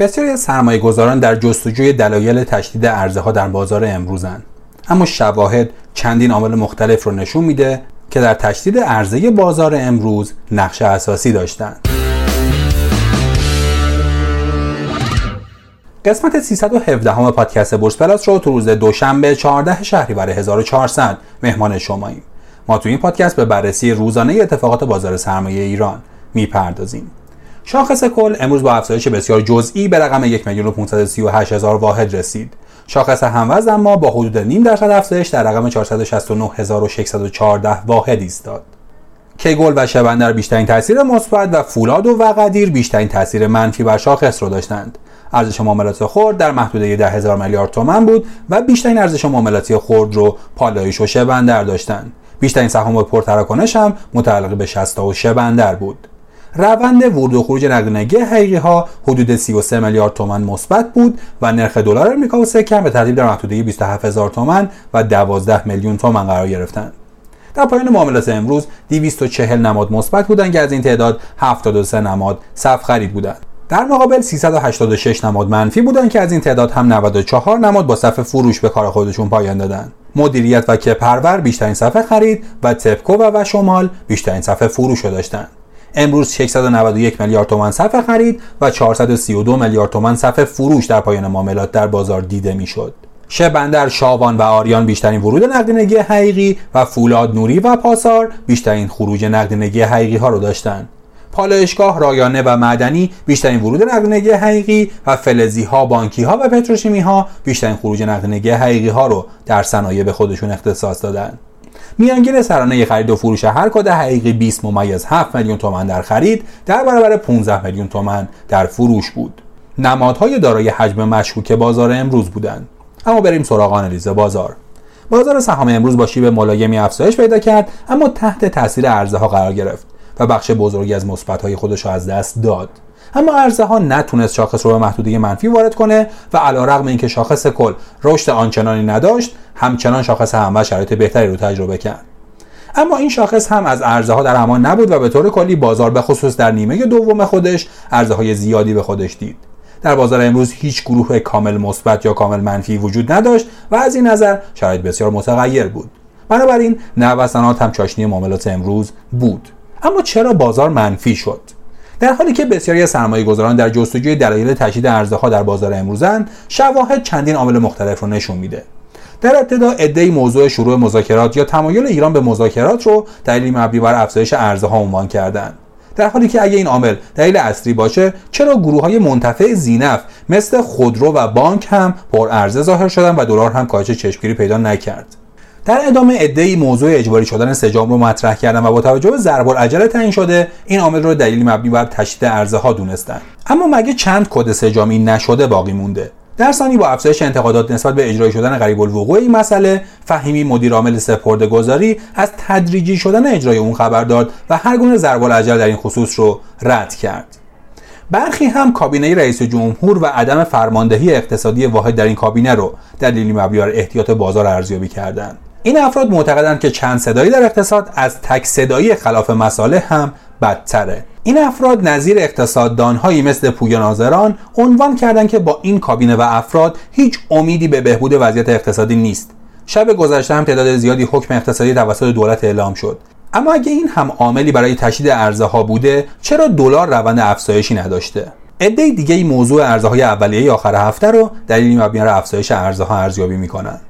بسیاری از سرمایه گذاران در جستجوی دلایل تشدید عرضه ها در بازار امروزند اما شواهد چندین عامل مختلف رو نشون میده که در تشدید عرضه بازار امروز نقش اساسی داشتند. قسمت 317 همه پادکست بورس پلاس رو تو روز دوشنبه 14 شهریور 1400 مهمان شماییم. ما تو این پادکست به بررسی روزانه اتفاقات بازار سرمایه ایران می‌پردازیم. شاخص کل امروز با افزایش بسیار جزئی به رقم 1 میلیون واحد رسید. شاخص هموز اما با حدود نیم درصد افزایش در رقم 469614 واحد ایستاد. کیگل و شبندر بیشترین تاثیر مثبت و فولاد و وقدیر بیشترین تاثیر منفی بر شاخص را داشتند. ارزش معاملات خرد در محدوده 10000 هزار میلیارد تومان بود و بیشترین ارزش معاملاتی خرد رو پالایش و شبندر داشتند. بیشترین سهام پرتراکنش هم متعلق به 60 و شبندر بود. روند ورود و خروج نقدینگی حقیقی ها حدود 33 میلیارد تومان مثبت بود و نرخ دلار آمریکا و سکه به ترتیب در محدوده 27 هزار تومان و 12 میلیون تومان قرار گرفتند. در پایان معاملات امروز 240 نماد مثبت بودند که از این تعداد 73 نماد صف خرید بودند. در مقابل 386 نماد منفی بودند که از این تعداد هم 94 نماد با صف فروش به کار خودشون پایان دادند. مدیریت و کپرور بیشترین صفحه خرید و تپکو و, و شمال بیشترین صفحه فروش داشتند. امروز 691 میلیارد تومان صفحه خرید و 432 میلیارد تومان صفحه فروش در پایان معاملات در بازار دیده می‌شد. شبندر، شاوان و آریان بیشترین ورود نقدینگی حقیقی و فولاد نوری و پاسار بیشترین خروج نقدینگی حقیقی ها رو داشتند. پالایشگاه، رایانه و معدنی بیشترین ورود نقدینگی حقیقی و فلزی ها، بانکی ها و پتروشیمی ها بیشترین خروج نقدینگی حقیقی ها رو در صنایع به خودشون اختصاص دادند. میانگین سرانه خرید و فروش هر کد حقیقی 20 ممیز 7 میلیون تومان در خرید در برابر 15 میلیون تومان در فروش بود. نمادهای دارای حجم مشکوک بازار امروز بودند. اما بریم سراغ آنالیز بازار. بازار سهام امروز با شیب ملایمی افزایش پیدا کرد اما تحت تاثیر عرضه ها قرار گرفت و بخش بزرگی از مثبت های خودش را از دست داد. اما عرضه ها نتونست شاخص رو به محدوده منفی وارد کنه و علیرغم اینکه شاخص کل رشد آنچنانی نداشت همچنان شاخص همه شرایط بهتری رو تجربه کرد. اما این شاخص هم از عرضه ها در امان نبود و به طور کلی بازار به خصوص در نیمه دوم خودش عرضه های زیادی به خودش دید. در بازار امروز هیچ گروه کامل مثبت یا کامل منفی وجود نداشت و از این نظر شرایط بسیار متغیر بود. بنابراین نوسانات هم چاشنی معاملات امروز بود. اما چرا بازار منفی شد؟ در حالی که بسیاری از سرمایه گذاران در جستجوی دلایل تشدید عرضه ها در بازار امروزند شواهد چندین عامل مختلف رو نشون میده. در ابتدا عدهای موضوع شروع مذاکرات یا تمایل ایران به مذاکرات رو دلیل مبنی بر افزایش عرضه ها عنوان کردند. در حالی که اگه این عامل دلیل اصلی باشه چرا گروه های منتفع زینف مثل خودرو و بانک هم پر عرضه ظاهر شدن و دلار هم کاهش چشمگیری پیدا نکرد؟ در ادامه ای موضوع اجباری شدن سجام رو مطرح کردن و با توجه به ضرب العجله تعیین شده این عامل رو دلیلی مبنی بر تشدید عرضه ها دونستن. اما مگه چند کد سجامی نشده باقی مونده؟ در ثانی با افزایش انتقادات نسبت به اجرایی شدن غریب الوقوع این مسئله فهیمی مدیر عامل سپرده گذاری از تدریجی شدن اجرای اون خبر داد و هر گونه ضرب العجل در این خصوص رو رد کرد. برخی هم کابینه رئیس جمهور و عدم فرماندهی اقتصادی واحد در این کابینه رو دلیلی مبنی بر احتیاط بازار ارزیابی کردند. این افراد معتقدند که چند صدایی در اقتصاد از تک صدایی خلاف مساله هم بدتره. این افراد نظیر اقتصاددانهایی مثل پویا ناظران عنوان کردند که با این کابینه و افراد هیچ امیدی به بهبود وضعیت اقتصادی نیست. شب گذشته هم تعداد زیادی حکم اقتصادی توسط دولت اعلام شد. اما اگه این هم عاملی برای تشدید ارزه ها بوده چرا دلار روند افزایشی نداشته؟ عده دیگه ای موضوع ارزه های اولیه آخر هفته رو دلیلی مبنی افزایش ارزه ها ارزیابی می‌کنن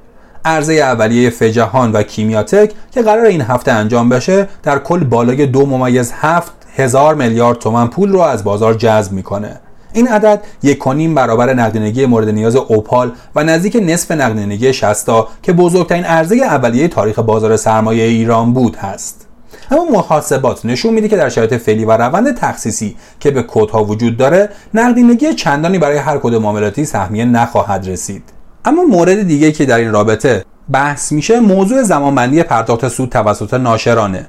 عرضه اولیه فجهان و کیمیاتک که قرار این هفته انجام بشه در کل بالای دو ممیز هفت هزار میلیارد تومن پول رو از بازار جذب می‌کنه. این عدد یک کنیم برابر نقدینگی مورد نیاز اوپال و نزدیک نصف نقدینگی شستا که بزرگترین عرضه اولیه تاریخ بازار سرمایه ایران بود هست. اما محاسبات نشون میده که در شرایط فعلی و روند تخصیصی که به کودها وجود داره نقدینگی چندانی برای هر کد معاملاتی سهمیه نخواهد رسید. اما مورد دیگه که در این رابطه بحث میشه موضوع زمانبندی پرداخت سود توسط ناشرانه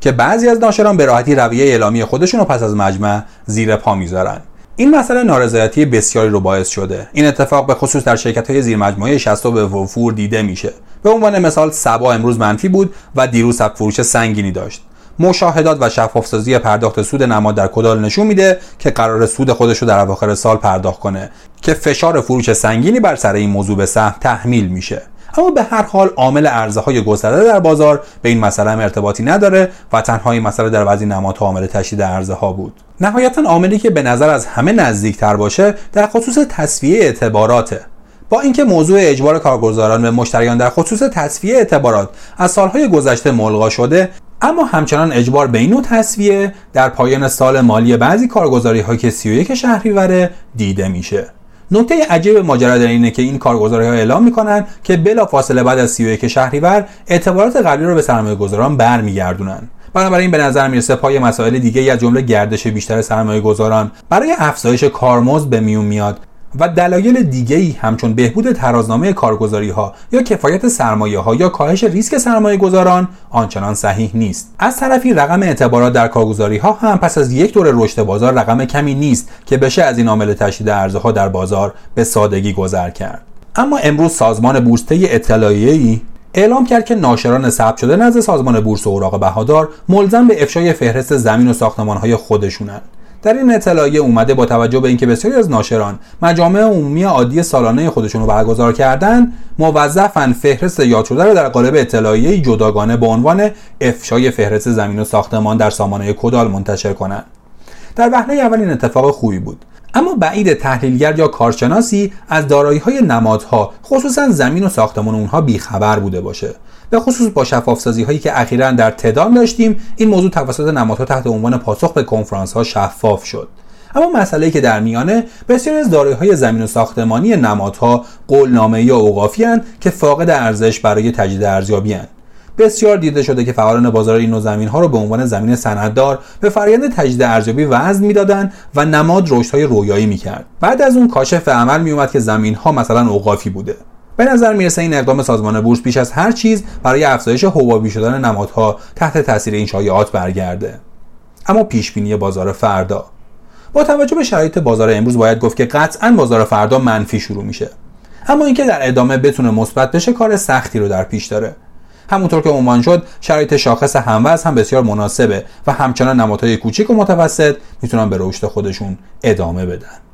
که بعضی از ناشران به راحتی رویه اعلامی خودشون رو پس از مجمع زیر پا می‌ذارن. این مسئله نارضایتی بسیاری رو باعث شده. این اتفاق به خصوص در شرکت های زیر مجموعه 60 به وفور دیده میشه. به عنوان مثال سبا امروز منفی بود و دیروز فروش سنگینی داشت. مشاهدات و شفافسازی پرداخت سود نماد در کدال نشون میده که قرار سود خودش رو در اواخر سال پرداخت کنه که فشار فروش سنگینی بر سر این موضوع به سهم تحمیل میشه. اما به هر حال عامل عرضه های گسترده در بازار به این مسئله هم ارتباطی نداره و تنها این مسئله در بعضی نمادها عامل تشدید عرضه ها بود. نهایتا عاملی که به نظر از همه نزدیکتر باشه در خصوص تصفیه اعتباراته. با اینکه موضوع اجبار کارگزاران به مشتریان در خصوص تصفیه اعتبارات از سالهای گذشته ملغا شده اما همچنان اجبار به این نوع تصفیه در پایان سال مالی بعضی کارگزاری ها که 31 شهریوره دیده میشه. نکته عجیب ماجرا در اینه که این کارگزاری ها اعلام می‌کنن که بلا فاصله بعد از 31 شهریور اعتبارات قبلی رو به سرمایه گذاران برمیگردونن. بنابراین به نظر می‌رسه پای مسائل دیگه از جمله گردش بیشتر سرمایه گذاران برای افزایش کارمزد به میون میاد. و دلایل دیگه ای همچون بهبود ترازنامه کارگزاری ها یا کفایت سرمایه ها یا کاهش ریسک سرمایه گذاران آنچنان صحیح نیست. از طرفی رقم اعتبارات در کارگزاری ها هم پس از یک دور رشد بازار رقم کمی نیست که بشه از این عامل تشدید ارزها ها در بازار به سادگی گذر کرد. اما امروز سازمان بورسته اطلاعیه‌ای اعلام کرد که ناشران ثبت شده نزد سازمان بورس اوراق بهادار ملزم به افشای فهرست زمین و ساختمان‌های خودشونند. در این اطلاعیه اومده با توجه به اینکه بسیاری از ناشران مجامع عمومی عادی سالانه خودشون رو برگزار کردن موظفن فهرست یاد شده رو در قالب اطلاعیه جداگانه به عنوان افشای فهرست زمین و ساختمان در سامانه کدال منتشر کنند در وهله اول این اتفاق خوبی بود. اما بعید تحلیلگر یا کارشناسی از دارایی های نمادها خصوصا زمین و ساختمان اونها بیخبر بوده باشه. به خصوص با شفاف سازی هایی که اخیرا در تدان داشتیم این موضوع توسط نمادها تحت عنوان پاسخ به کنفرانس ها شفاف شد. اما مسئله که در میانه بسیاری از دارایی های زمین و ساختمانی نمادها قولنامه یا اوقافی که فاقد ارزش برای تجدید ارزیابی بسیار دیده شده که فعالان بازار این نوع زمین ها رو به عنوان زمین سنددار به فرآیند تجدید ارزیابی وزن می‌دادند و نماد رشد های رویایی می‌کرد. بعد از اون کاشف عمل میومد که زمین ها مثلا اوقافی بوده. به نظر می‌رسه این اقدام سازمان بورس بیش از هر چیز برای افزایش حبابی شدن نمادها تحت تاثیر این شایعات برگرده. اما پیش بینی بازار فردا. با توجه به شرایط بازار امروز باید گفت که قطعا بازار فردا منفی شروع میشه. اما اینکه در ادامه بتونه مثبت بشه کار سختی رو در پیش داره. همونطور که عنوان شد شرایط شاخص هموز هم بسیار مناسبه و همچنان نمادهای کوچیک و متوسط می‌تونن به رشد خودشون ادامه بدن.